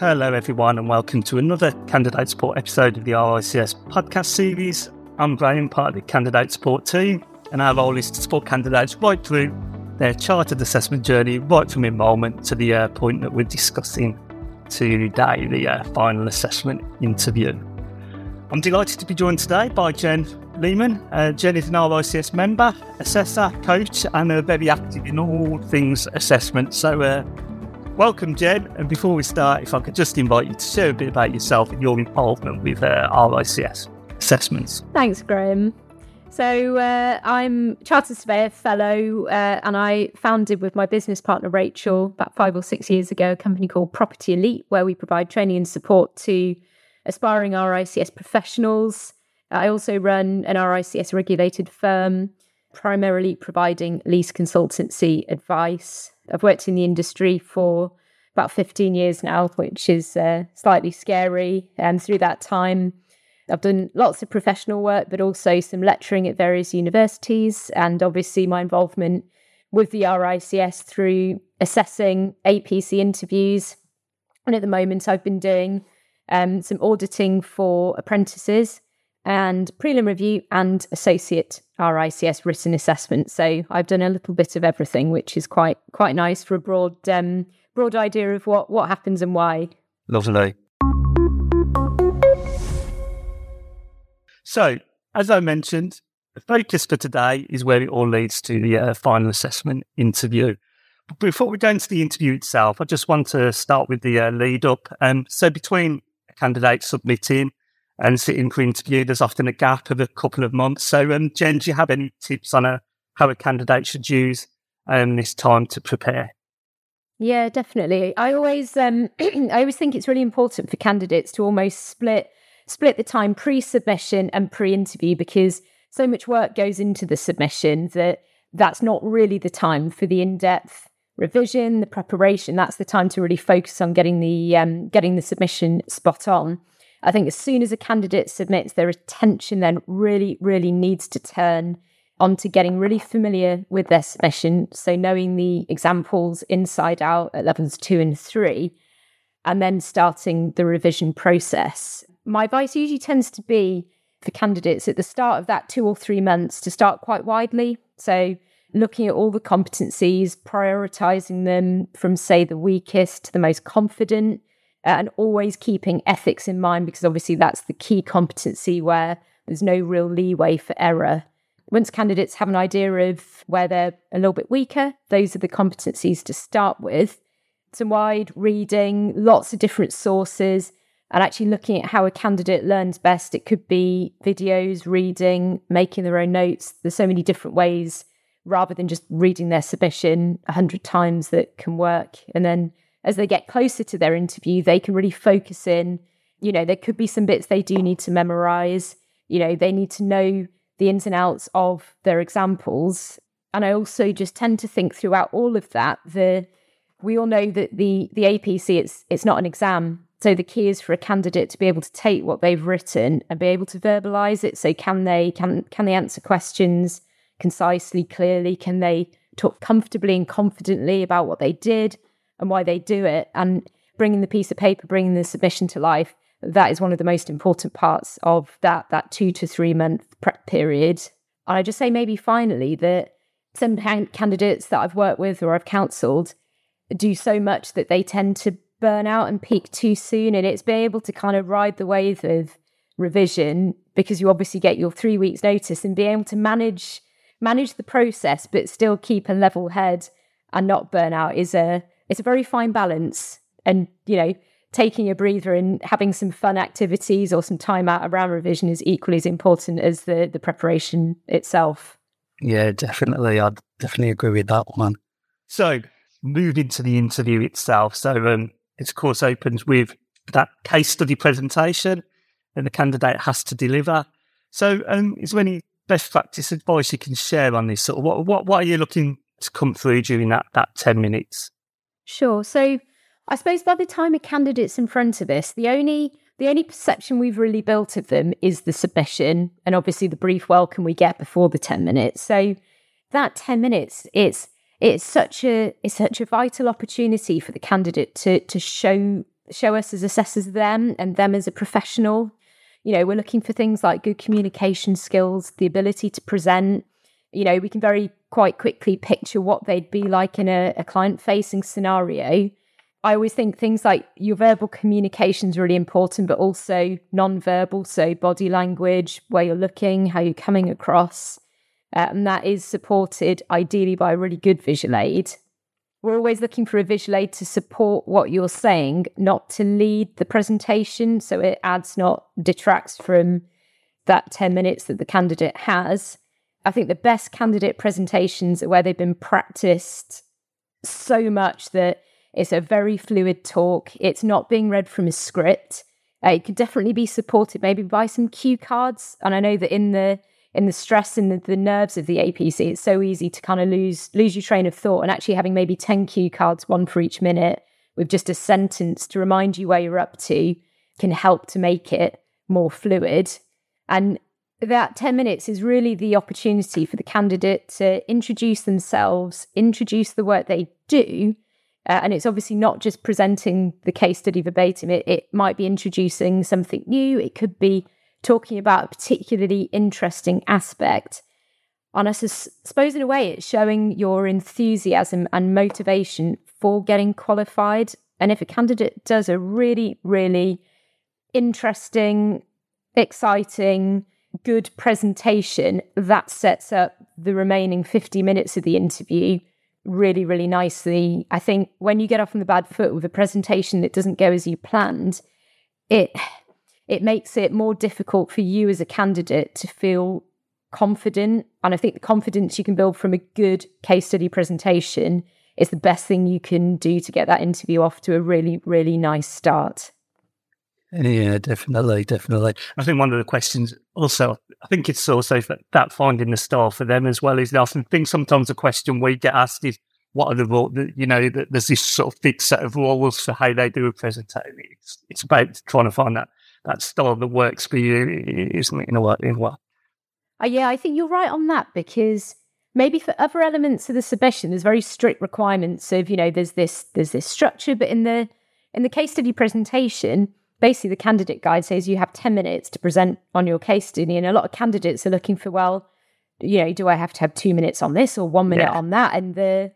Hello, everyone, and welcome to another candidate support episode of the RICS podcast series. I'm Graham, part of the candidate support team, and our role is to support candidates right through their chartered assessment journey, right from enrolment to the uh, point that we're discussing today, the uh, final assessment interview. I'm delighted to be joined today by Jen Lehman. Uh, Jen is an RICS member, assessor, coach, and very active in all things assessment. So, uh, welcome, Jen. And before we start, if I could just invite you to share a bit about yourself and your involvement with uh, RICS assessments. Thanks, Graham. So, uh, I'm Chartered Surveyor Fellow, uh, and I founded with my business partner Rachel about five or six years ago a company called Property Elite, where we provide training and support to aspiring RICS professionals I also run an RICS regulated firm, primarily providing lease consultancy advice. I've worked in the industry for about 15 years now, which is uh, slightly scary. And through that time, I've done lots of professional work, but also some lecturing at various universities, and obviously my involvement with the RICS through assessing APC interviews. And at the moment, I've been doing um, some auditing for apprentices and prelim review and associate RICS written assessment. So I've done a little bit of everything, which is quite quite nice for a broad um, broad idea of what what happens and why. Lovely. So, as I mentioned, the focus for today is where it all leads to the uh, final assessment interview. But before we go into the interview itself, I just want to start with the uh, lead up. Um, so, between a candidate submitting and sitting for interview, there's often a gap of a couple of months. So, um, Jen, do you have any tips on a, uh, how a candidate should use um, this time to prepare? Yeah, definitely. I always, um, I always think it's really important for candidates to almost split split the time pre-submission and pre-interview because so much work goes into the submission that that's not really the time for the in-depth revision, the preparation. That's the time to really focus on getting the um, getting the submission spot on. I think as soon as a candidate submits, their attention then really, really needs to turn onto getting really familiar with their submission. So knowing the examples inside out at levels two and three, and then starting the revision process. My advice usually tends to be for candidates at the start of that two or three months to start quite widely. So looking at all the competencies, prioritizing them from, say, the weakest to the most confident, uh, and always keeping ethics in mind because obviously that's the key competency where there's no real leeway for error. Once candidates have an idea of where they're a little bit weaker, those are the competencies to start with. Some wide reading, lots of different sources, and actually looking at how a candidate learns best. It could be videos, reading, making their own notes. There's so many different ways rather than just reading their submission a hundred times that can work. And then as they get closer to their interview, they can really focus in. You know, there could be some bits they do need to memorize. You know, they need to know the ins and outs of their examples. And I also just tend to think throughout all of that, the we all know that the the APC it's it's not an exam. So the key is for a candidate to be able to take what they've written and be able to verbalize it. So can they can can they answer questions concisely, clearly? Can they talk comfortably and confidently about what they did? and why they do it and bringing the piece of paper, bringing the submission to life. That is one of the most important parts of that that two to three month prep period. And I just say maybe finally that some candidates that I've worked with or I've counselled do so much that they tend to burn out and peak too soon. And it's being able to kind of ride the wave of revision because you obviously get your three weeks notice and be able to manage manage the process but still keep a level head and not burn out is a it's a very fine balance. And, you know, taking a breather and having some fun activities or some time out around revision is equally as important as the, the preparation itself. Yeah, definitely. I definitely agree with that one. So, moving to the interview itself. So, um, it of course opens with that case study presentation and the candidate has to deliver. So, um, is there any best practice advice you can share on this? Sort of what, what, what are you looking to come through during that, that 10 minutes? Sure. So I suppose by the time a candidate's in front of us, the only the only perception we've really built of them is the submission and obviously the brief welcome we get before the 10 minutes. So that 10 minutes it's it's such a it's such a vital opportunity for the candidate to to show show us as assessors them and them as a professional. You know, we're looking for things like good communication skills, the ability to present. You know, we can very quite quickly picture what they'd be like in a, a client facing scenario. I always think things like your verbal communication is really important, but also non-verbal, so body language, where you're looking, how you're coming across, uh, and that is supported ideally by a really good visual aid. We're always looking for a visual aid to support what you're saying, not to lead the presentation, so it adds not detracts from that 10 minutes that the candidate has. I think the best candidate presentations are where they've been practiced so much that it's a very fluid talk. It's not being read from a script. Uh, it could definitely be supported maybe by some cue cards. And I know that in the in the stress and the, the nerves of the APC, it's so easy to kind of lose lose your train of thought. And actually having maybe 10 cue cards, one for each minute, with just a sentence to remind you where you're up to can help to make it more fluid. And that 10 minutes is really the opportunity for the candidate to introduce themselves, introduce the work they do. Uh, and it's obviously not just presenting the case study verbatim, it, it might be introducing something new, it could be talking about a particularly interesting aspect. And I suppose, in a way, it's showing your enthusiasm and motivation for getting qualified. And if a candidate does a really, really interesting, exciting, good presentation, that sets up the remaining 50 minutes of the interview really, really nicely. I think when you get off on the bad foot with a presentation that doesn't go as you planned, it it makes it more difficult for you as a candidate to feel confident. And I think the confidence you can build from a good case study presentation is the best thing you can do to get that interview off to a really, really nice start. Yeah, definitely, definitely. I think one of the questions also, I think it's also that, finding the style for them as well is I often think sometimes a question we get asked is, what are the rules? You know, there's this sort of fixed set of rules for how they do a presentation. It's, it's about trying to find that, that style that works for you, isn't it, in a way? In a way. Uh, yeah, I think you're right on that because maybe for other elements of the submission, there's very strict requirements of, you know, there's this, there's this structure, but in the, in the case study presentation, basically the candidate guide says you have 10 minutes to present on your case study and a lot of candidates are looking for well you know do i have to have two minutes on this or one minute yeah. on that? And the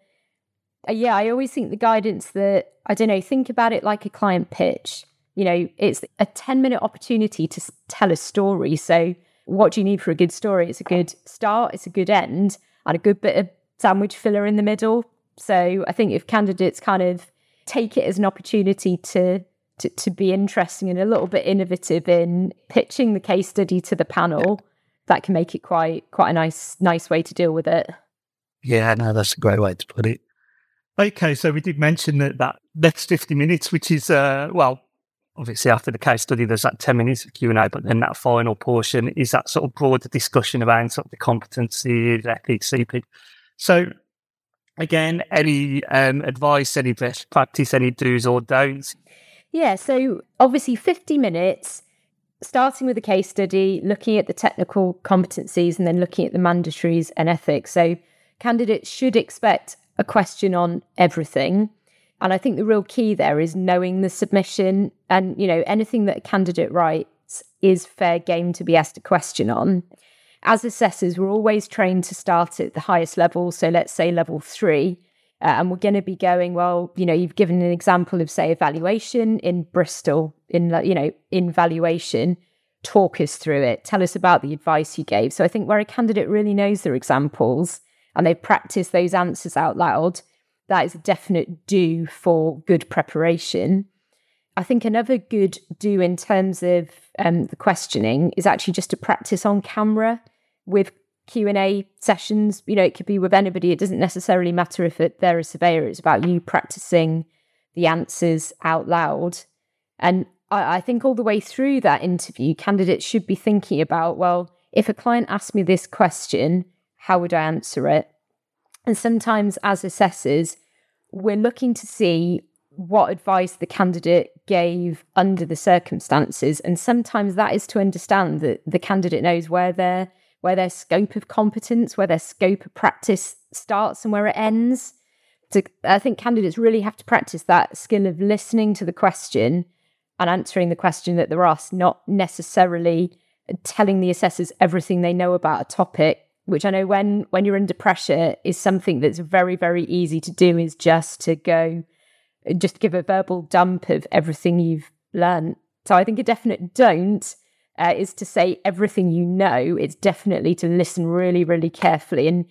uh, yeah i always think the guidance that i don't know think about it like a client pitch. You know it's a 10 minute opportunity to tell a story. So what do you need for a good story? It's a good start it's a good end and a good bit of sandwich filler in the middle. So i think if candidates kind of take it as an opportunity to to, to be interesting and a little bit innovative in pitching the case study to the panel, yeah. that can make it quite quite a nice nice way to deal with it. Yeah, no, that's a great way to put it. Okay, so we did mention that that next fifty minutes, which is uh, well, obviously after the case study, there's that ten minutes of Q and A, but then that final portion is that sort of broader discussion around sort of the competencies, ethics, CP. So again, any um, advice, any best practice, any do's or don'ts? Yeah, so obviously 50 minutes, starting with a case study, looking at the technical competencies, and then looking at the mandatories and ethics. So candidates should expect a question on everything. And I think the real key there is knowing the submission and, you know, anything that a candidate writes is fair game to be asked a question on. As assessors, we're always trained to start at the highest level. So let's say level three uh, and we're going to be going, well, you know, you've given an example of, say, evaluation in Bristol, in, you know, in valuation. Talk us through it. Tell us about the advice you gave. So I think where a candidate really knows their examples and they've practiced those answers out loud, that is a definite do for good preparation. I think another good do in terms of um, the questioning is actually just to practice on camera with Q&A sessions. You know, it could be with anybody. It doesn't necessarily matter if it, they're a surveyor. It's about you practicing the answers out loud. And I, I think all the way through that interview, candidates should be thinking about, well, if a client asked me this question, how would I answer it? And sometimes as assessors, we're looking to see what advice the candidate gave under the circumstances. And sometimes that is to understand that the candidate knows where they're where their scope of competence, where their scope of practice starts and where it ends. to, I think candidates really have to practice that skill of listening to the question and answering the question that they're asked, not necessarily telling the assessors everything they know about a topic. Which I know when when you're under pressure is something that's very very easy to do. Is just to go, just give a verbal dump of everything you've learned. So I think a definite don't uh, is to say everything you know. It's definitely to listen really really carefully and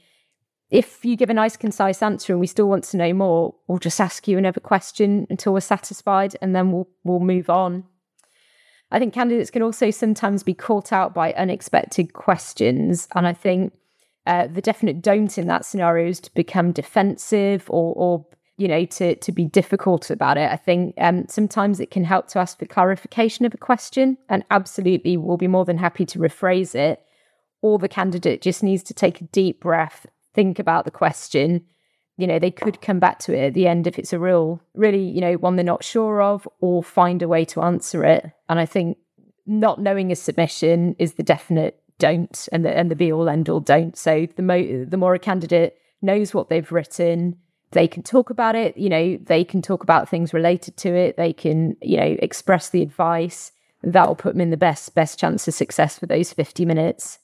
if you give a nice, concise answer and we still want to know more, we'll just ask you another question until we're satisfied and then we'll, we'll move on. I think candidates can also sometimes be caught out by unexpected questions. And I think uh, the definite don't in that scenario is to become defensive or, or you know, to, to be difficult about it. I think um, sometimes it can help to ask for clarification of a question, and absolutely we'll be more than happy to rephrase it. Or the candidate just needs to take a deep breath think about the question you know they could come back to it at the end if it's a real really you know one they're not sure of or find a way to answer it and i think not knowing a submission is the definite don't and the and the be all end all don't so the mo- the more a candidate knows what they've written they can talk about it you know they can talk about things related to it they can you know express the advice that will put them in the best best chance of success for those 50 minutes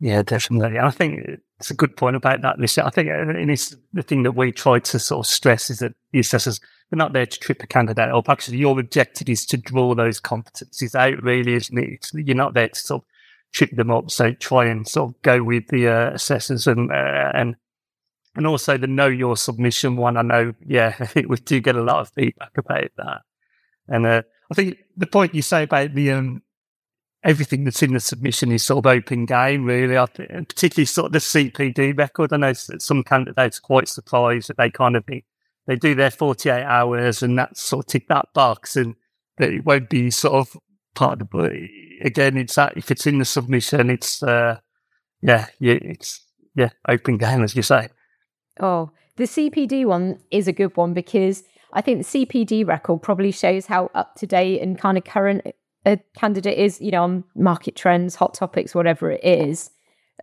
yeah definitely i think it's a good point about that. Listen, I think uh, and it's the thing that we try to sort of stress is that the assessors they're not there to trip a candidate up. Actually, your objective is to draw those competencies out. Really, isn't it? It's, you're not there to sort of trip them up. So try and sort of go with the uh, assessors and uh, and and also the know your submission one. I know, yeah, we do get a lot of feedback about that. And uh, I think the point you say about the um, everything that's in the submission is sort of open game, really. I think, particularly sort of the CPD record. I know some candidates are quite surprised that they kind of be, they do their 48 hours and that sort of tick that box and that it won't be sort of part of the, again, it's that if it's in the submission, it's, uh, yeah, yeah, it's, yeah, open game, as you say. Oh, the CPD one is a good one because I think the CPD record probably shows how up to date and kind of current a candidate is, you know, on market trends, hot topics, whatever it is.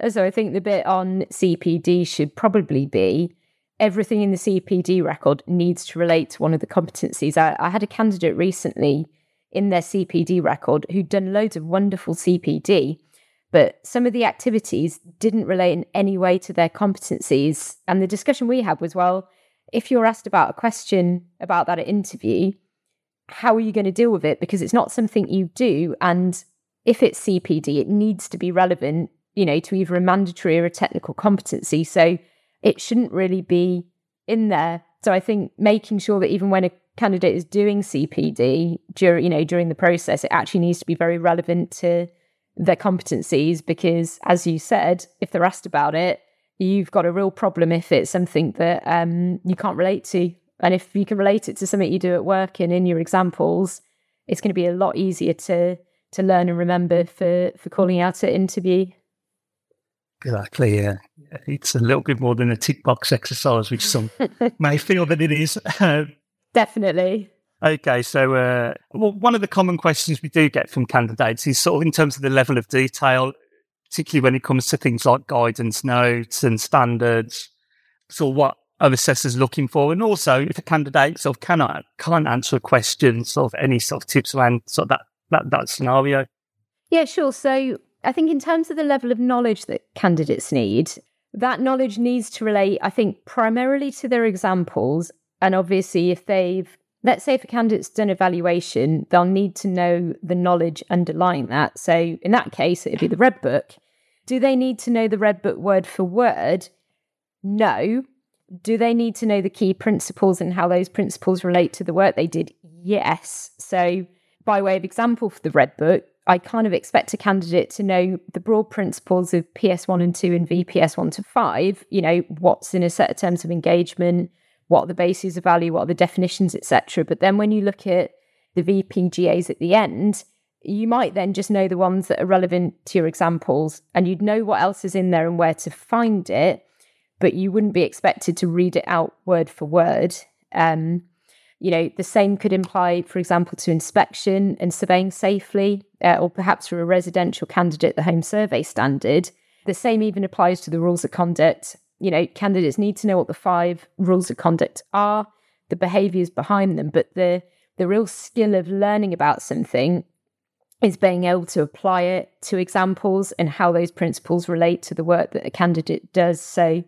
So I think the bit on CPD should probably be everything in the CPD record needs to relate to one of the competencies. I, I had a candidate recently in their CPD record who'd done loads of wonderful CPD, but some of the activities didn't relate in any way to their competencies. And the discussion we had was well, if you're asked about a question about that at interview, how are you going to deal with it? Because it's not something you do. And if it's CPD, it needs to be relevant, you know, to either a mandatory or a technical competency. So it shouldn't really be in there. So I think making sure that even when a candidate is doing CPD during, you know, during the process, it actually needs to be very relevant to their competencies because as you said, if they're asked about it, you've got a real problem if it's something that um, you can't relate to and if you can relate it to something you do at work and in your examples, it's going to be a lot easier to to learn and remember for for calling out at interview. Exactly. Yeah, it's a little bit more than a tick box exercise, which some may feel that it is. Definitely. Okay, so uh, well, one of the common questions we do get from candidates is sort of in terms of the level of detail, particularly when it comes to things like guidance notes and standards. So, what of assessors looking for? And also, if a candidate sort of cannot can't answer a question, sort of any sort of tips around sort of that that, that scenario. Yeah, sure. So I think in terms of the level of knowledge that candidates need, that knowledge needs to relate, I think, primarily to their examples. And obviously, if they've let's say if a candidate's done evaluation, they'll need to know the knowledge underlying that. So in that case, it'd be the red book. Do they need to know the red book word for word? No, do they need to know the key principles and how those principles relate to the work they did? Yes. So, by way of example for the Red Book, I kind of expect a candidate to know the broad principles of PS1 and 2 and VPS 1 to 5, you know, what's in a set of terms of engagement, what are the bases of value, what are the definitions, etc. But then when you look at the VPGAs at the end, you might then just know the ones that are relevant to your examples and you'd know what else is in there and where to find it but you wouldn't be expected to read it out word for word. Um, you know, the same could imply, for example, to inspection and surveying safely, uh, or perhaps for a residential candidate, the home survey standard. The same even applies to the rules of conduct, you know, candidates need to know what the five rules of conduct are, the behaviors behind them, but the the real skill of learning about something is being able to apply it to examples and how those principles relate to the work that a candidate does. So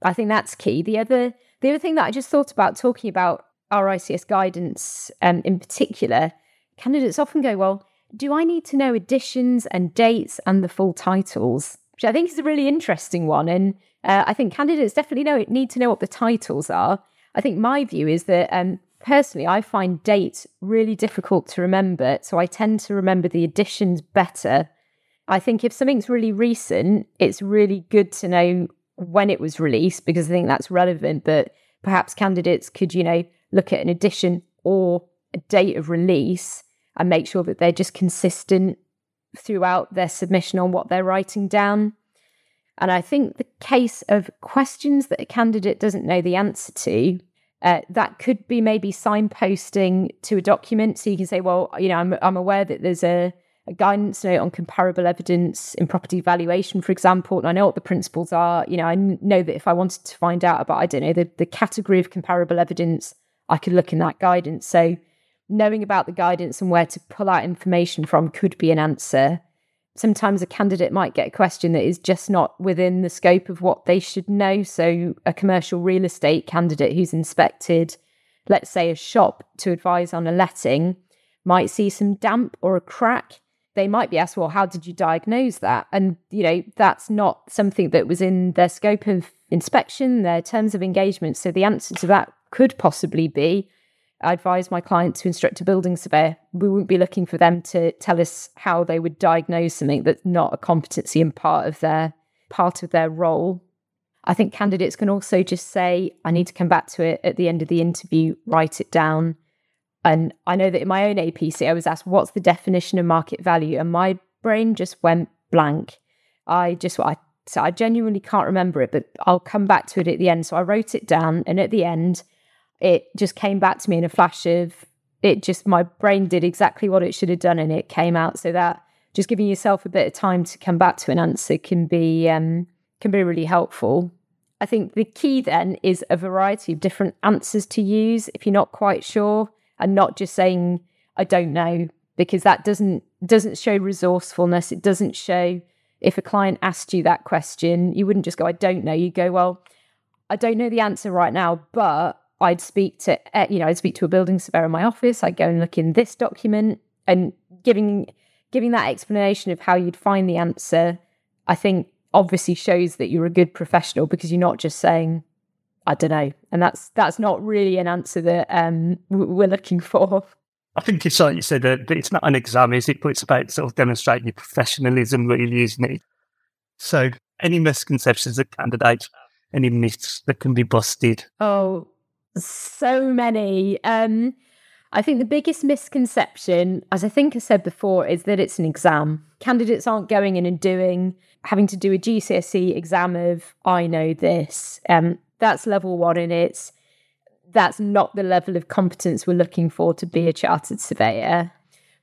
I think that's key. The other the other thing that I just thought about talking about RICS guidance um, in particular, candidates often go, well, do I need to know editions and dates and the full titles? Which I think is a really interesting one. And uh, I think candidates definitely know need to know what the titles are. I think my view is that um, personally, I find dates really difficult to remember. So I tend to remember the editions better. I think if something's really recent, it's really good to know when it was released because I think that's relevant. But perhaps candidates could, you know, look at an edition or a date of release and make sure that they're just consistent throughout their submission on what they're writing down. And I think the case of questions that a candidate doesn't know the answer to uh, that could be maybe signposting to a document. So you can say, well, you know, I'm, I'm aware that there's a, a guidance note on comparable evidence in property valuation, for example, and I know what the principles are. You know, I know that if I wanted to find out about, I don't know, the, the category of comparable evidence, I could look in that guidance. So knowing about the guidance and where to pull out information from could be an answer sometimes a candidate might get a question that is just not within the scope of what they should know. So, a commercial real estate candidate who's inspected, let's say, a shop to advise on a letting, might see some damp or a crack. They might be asked, Well, how did you diagnose that? And, you know, that's not something that was in their scope of inspection, their terms of engagement. So, the answer to that could possibly be I advise my client to instruct a building surveyor. We wouldn't be looking for them to tell us how they would diagnose something that's not a competency and part of their part of their role. I think candidates can also just say, I need to come back to it at the end of the interview, write it down. And I know that in my own APC, I was asked, what's the definition of market value? And my brain just went blank. I just, I, so I genuinely can't remember it, but I'll come back to it at the end. So I wrote it down. And at the end, it just came back to me in a flash of it just my brain did exactly what it should have done and it came out. So that just giving yourself a bit of time to come back to an answer can be um, can be really helpful. I think the key then is a variety of different answers to use if you're not quite sure and not just saying i don't know because that doesn't doesn't show resourcefulness. It doesn't show if a client asked you that question you wouldn't just go i don't know. You go well i don't know the answer right now but I'd speak to, eh, you know, I'd speak to a building surveyor in my office. I'd go and look in this document and giving giving that explanation of how you'd find the answer. I think obviously shows that you're a good professional because you're not just saying, I don't know, and that's that's not really an answer that um, we're looking for. I think it's like you said that it's not an exam, is it? But it's about sort of demonstrating your professionalism, really, isn't it? So, any misconceptions that candidates, any myths that can be busted? Oh, so many. Um, I think the biggest misconception, as I think I said before, is that it's an exam. Candidates aren't going in and doing, having to do a GCSE exam of, I know this. Um, that's level one, and it's that's not the level of competence we're looking for to be a chartered surveyor.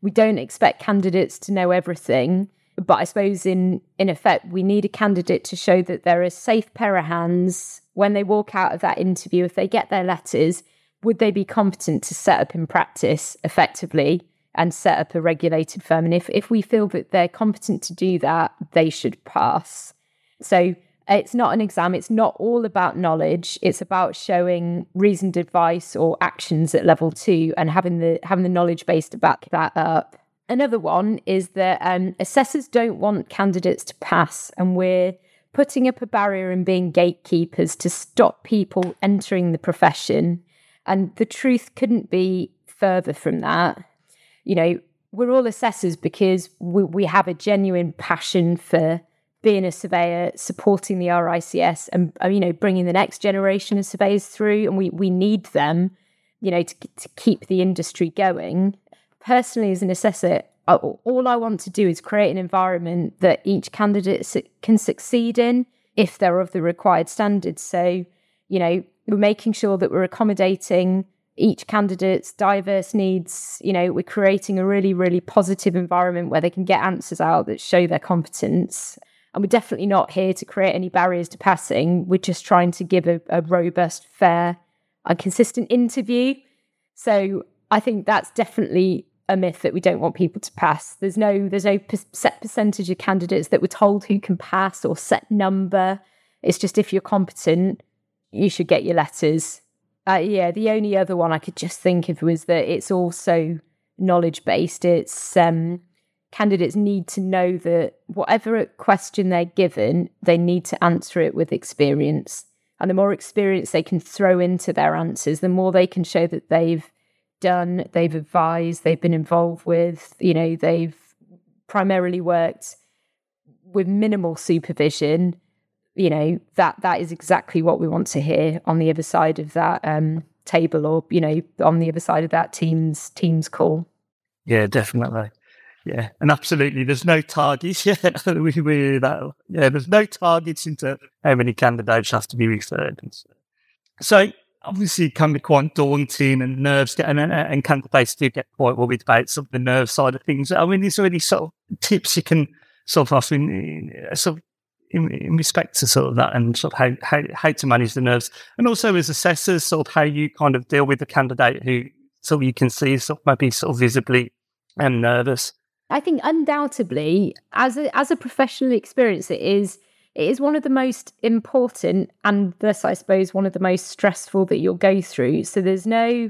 We don't expect candidates to know everything, but I suppose in in effect, we need a candidate to show that they're a safe pair of hands when they walk out of that interview, if they get their letters, would they be competent to set up in practice effectively and set up a regulated firm? And if, if we feel that they're competent to do that, they should pass. So it's not an exam, it's not all about knowledge. It's about showing reasoned advice or actions at level two and having the having the knowledge base to back that up. Another one is that um, assessors don't want candidates to pass, and we're putting up a barrier and being gatekeepers to stop people entering the profession. And the truth couldn't be further from that. You know, we're all assessors because we, we have a genuine passion for being a surveyor, supporting the RICS, and uh, you know, bringing the next generation of surveyors through. And we we need them, you know, to to keep the industry going. Personally, as an assessor, all I want to do is create an environment that each candidate can succeed in if they're of the required standards. So, you know, we're making sure that we're accommodating each candidate's diverse needs. You know, we're creating a really, really positive environment where they can get answers out that show their competence. And we're definitely not here to create any barriers to passing. We're just trying to give a, a robust, fair, and consistent interview. So I think that's definitely a myth that we don't want people to pass. There's no there's no set percentage of candidates that we're told who can pass or set number. It's just if you're competent, you should get your letters. Uh, yeah, the only other one I could just think of was that it's also knowledge based. It's um, candidates need to know that whatever question they're given, they need to answer it with experience. And the more experience they can throw into their answers, the more they can show that they've done, they've advised, they've been involved with, you know, they've primarily worked with minimal supervision. You know, that that is exactly what we want to hear on the other side of that um, table or, you know, on the other side of that Teams Teams call. Yeah, definitely. Yeah, and absolutely, there's no targets. Yeah, we, we that. Yeah, there's no targets into how many candidates have to be referred. So obviously, can be quite daunting, and nerves get and, and candidates do get quite worried about some of the nerve side of things. I mean, is there any sort of tips you can sort of offer in, uh, sort of in, in, respect to sort of that and sort of how, how, how to manage the nerves and also as assessors sort of how you kind of deal with the candidate who so you can see sort of maybe sort of visibly and nervous I think undoubtedly, as a as a professional experience, it is it is one of the most important and thus I suppose one of the most stressful that you'll go through. So there's no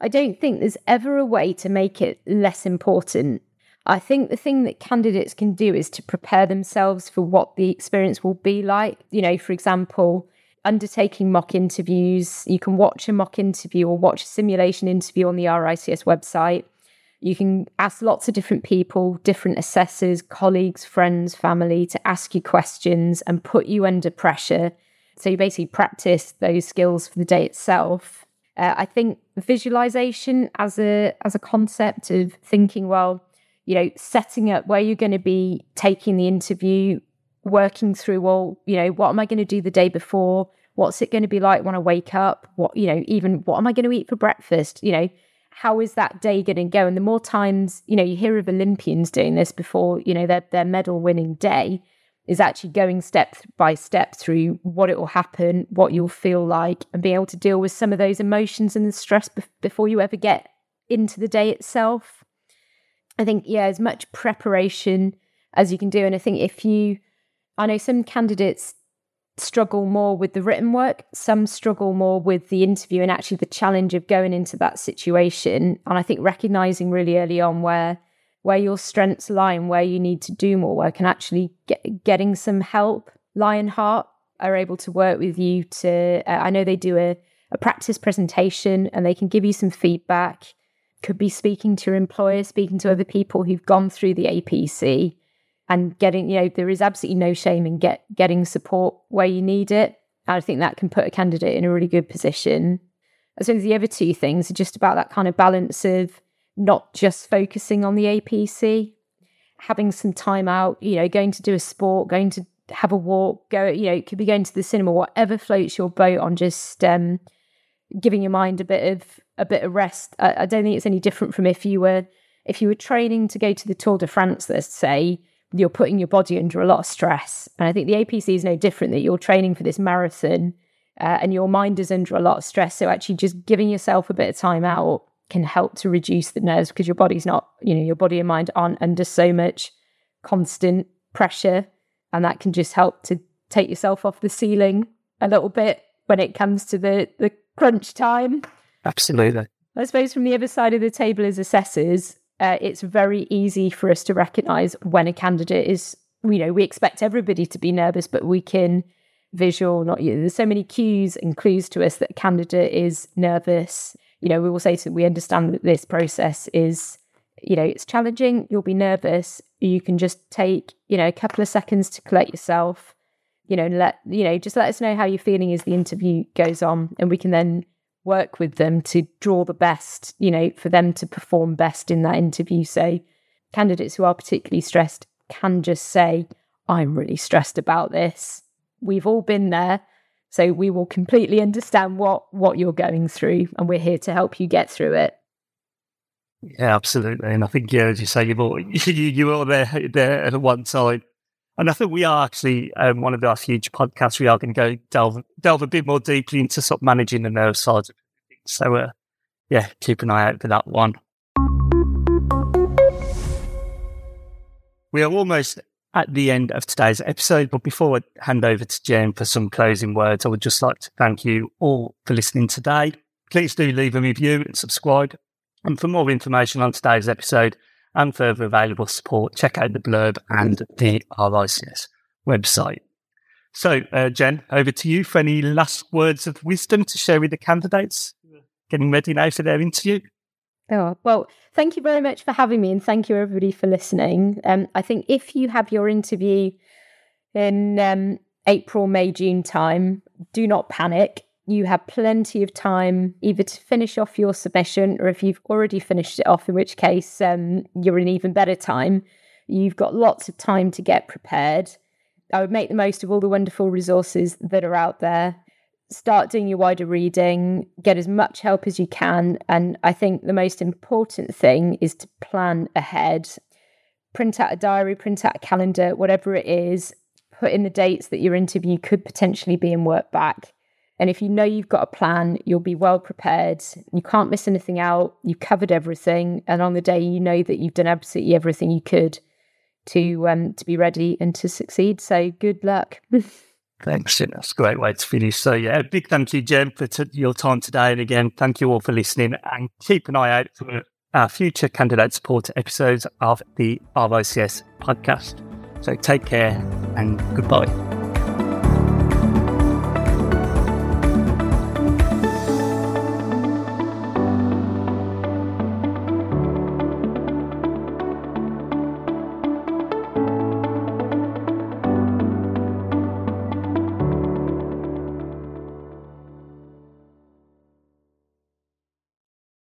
I don't think there's ever a way to make it less important. I think the thing that candidates can do is to prepare themselves for what the experience will be like. You know, for example, undertaking mock interviews. You can watch a mock interview or watch a simulation interview on the RICS website you can ask lots of different people, different assessors, colleagues, friends, family to ask you questions and put you under pressure. So you basically practice those skills for the day itself. Uh, I think visualization as a as a concept of thinking, well, you know, setting up where you're going to be taking the interview, working through, well, you know, what am I going to do the day before? What's it going to be like when I wake up? What, you know, even what am I going to eat for breakfast? You know, how is that day going to go? And the more times, you know, you hear of Olympians doing this before, you know, their, their medal winning day is actually going step by step through what it will happen, what you'll feel like, and be able to deal with some of those emotions and the stress be- before you ever get into the day itself. I think, yeah, as much preparation as you can do. And I think if you, I know some candidates struggle more with the written work, some struggle more with the interview and actually the challenge of going into that situation. And I think recognizing really early on where where your strengths lie and where you need to do more work and actually get, getting some help. Lionheart are able to work with you to uh, I know they do a, a practice presentation and they can give you some feedback. Could be speaking to your employer, speaking to other people who've gone through the APC and getting, you know, there is absolutely no shame in get getting support where you need it. I think that can put a candidate in a really good position. As soon as the other two things are just about that kind of balance of not just focusing on the APC, having some time out, you know, going to do a sport, going to have a walk, go, you know, it could be going to the cinema, whatever floats your boat on just um, giving your mind a bit of a bit of rest. I, I don't think it's any different from if you were if you were training to go to the Tour de France, let's say, you're putting your body under a lot of stress. And I think the APC is no different that you're training for this marathon uh, and your mind is under a lot of stress. So actually just giving yourself a bit of time out can help to reduce the nerves because your body's not, you know, your body and mind aren't under so much constant pressure. And that can just help to take yourself off the ceiling a little bit when it comes to the, the crunch time. Absolutely. I suppose from the other side of the table as assessors, uh, it's very easy for us to recognize when a candidate is, you know, we expect everybody to be nervous, but we can visual, not you. There's so many cues and clues to us that a candidate is nervous. You know, we will say to we understand that this process is, you know, it's challenging. You'll be nervous. You can just take, you know, a couple of seconds to collect yourself. You know, let you know, just let us know how you're feeling as the interview goes on, and we can then work with them to draw the best, you know, for them to perform best in that interview. So, candidates who are particularly stressed can just say, I'm really stressed about this. We've all been there. So we will completely understand what what you're going through and we're here to help you get through it. Yeah, absolutely. And I think, yeah, as you say, you've all, you, you were there, there at one time. And I think we are actually um, one of our future podcasts. We are going to go delve delve a bit more deeply into sort of managing the nerve side. So, uh, yeah, keep an eye out for that one. We are almost at the end of today's episode, but before I hand over to Jen for some closing words, I would just like to thank you all for listening today. Please do leave a review and subscribe. And for more information on today's episode, and further available support, check out the blurb and the RICS website. So, uh, Jen, over to you for any last words of wisdom to share with the candidates getting ready now for their interview. Oh, well, thank you very much for having me and thank you everybody for listening. Um, I think if you have your interview in um, April, May, June time, do not panic you have plenty of time either to finish off your submission or if you've already finished it off, in which case um, you're in even better time. You've got lots of time to get prepared. I would make the most of all the wonderful resources that are out there. Start doing your wider reading, get as much help as you can. And I think the most important thing is to plan ahead. Print out a diary, print out a calendar, whatever it is, put in the dates that your interview could potentially be and work back and if you know you've got a plan, you'll be well prepared. You can't miss anything out. You've covered everything. And on the day, you know that you've done absolutely everything you could to um, to be ready and to succeed. So good luck. Thanks. That's a great way to finish. So, yeah, big thank you, Jen, for t- your time today. And again, thank you all for listening and keep an eye out for our future candidate support episodes of the RICS podcast. So, take care and goodbye.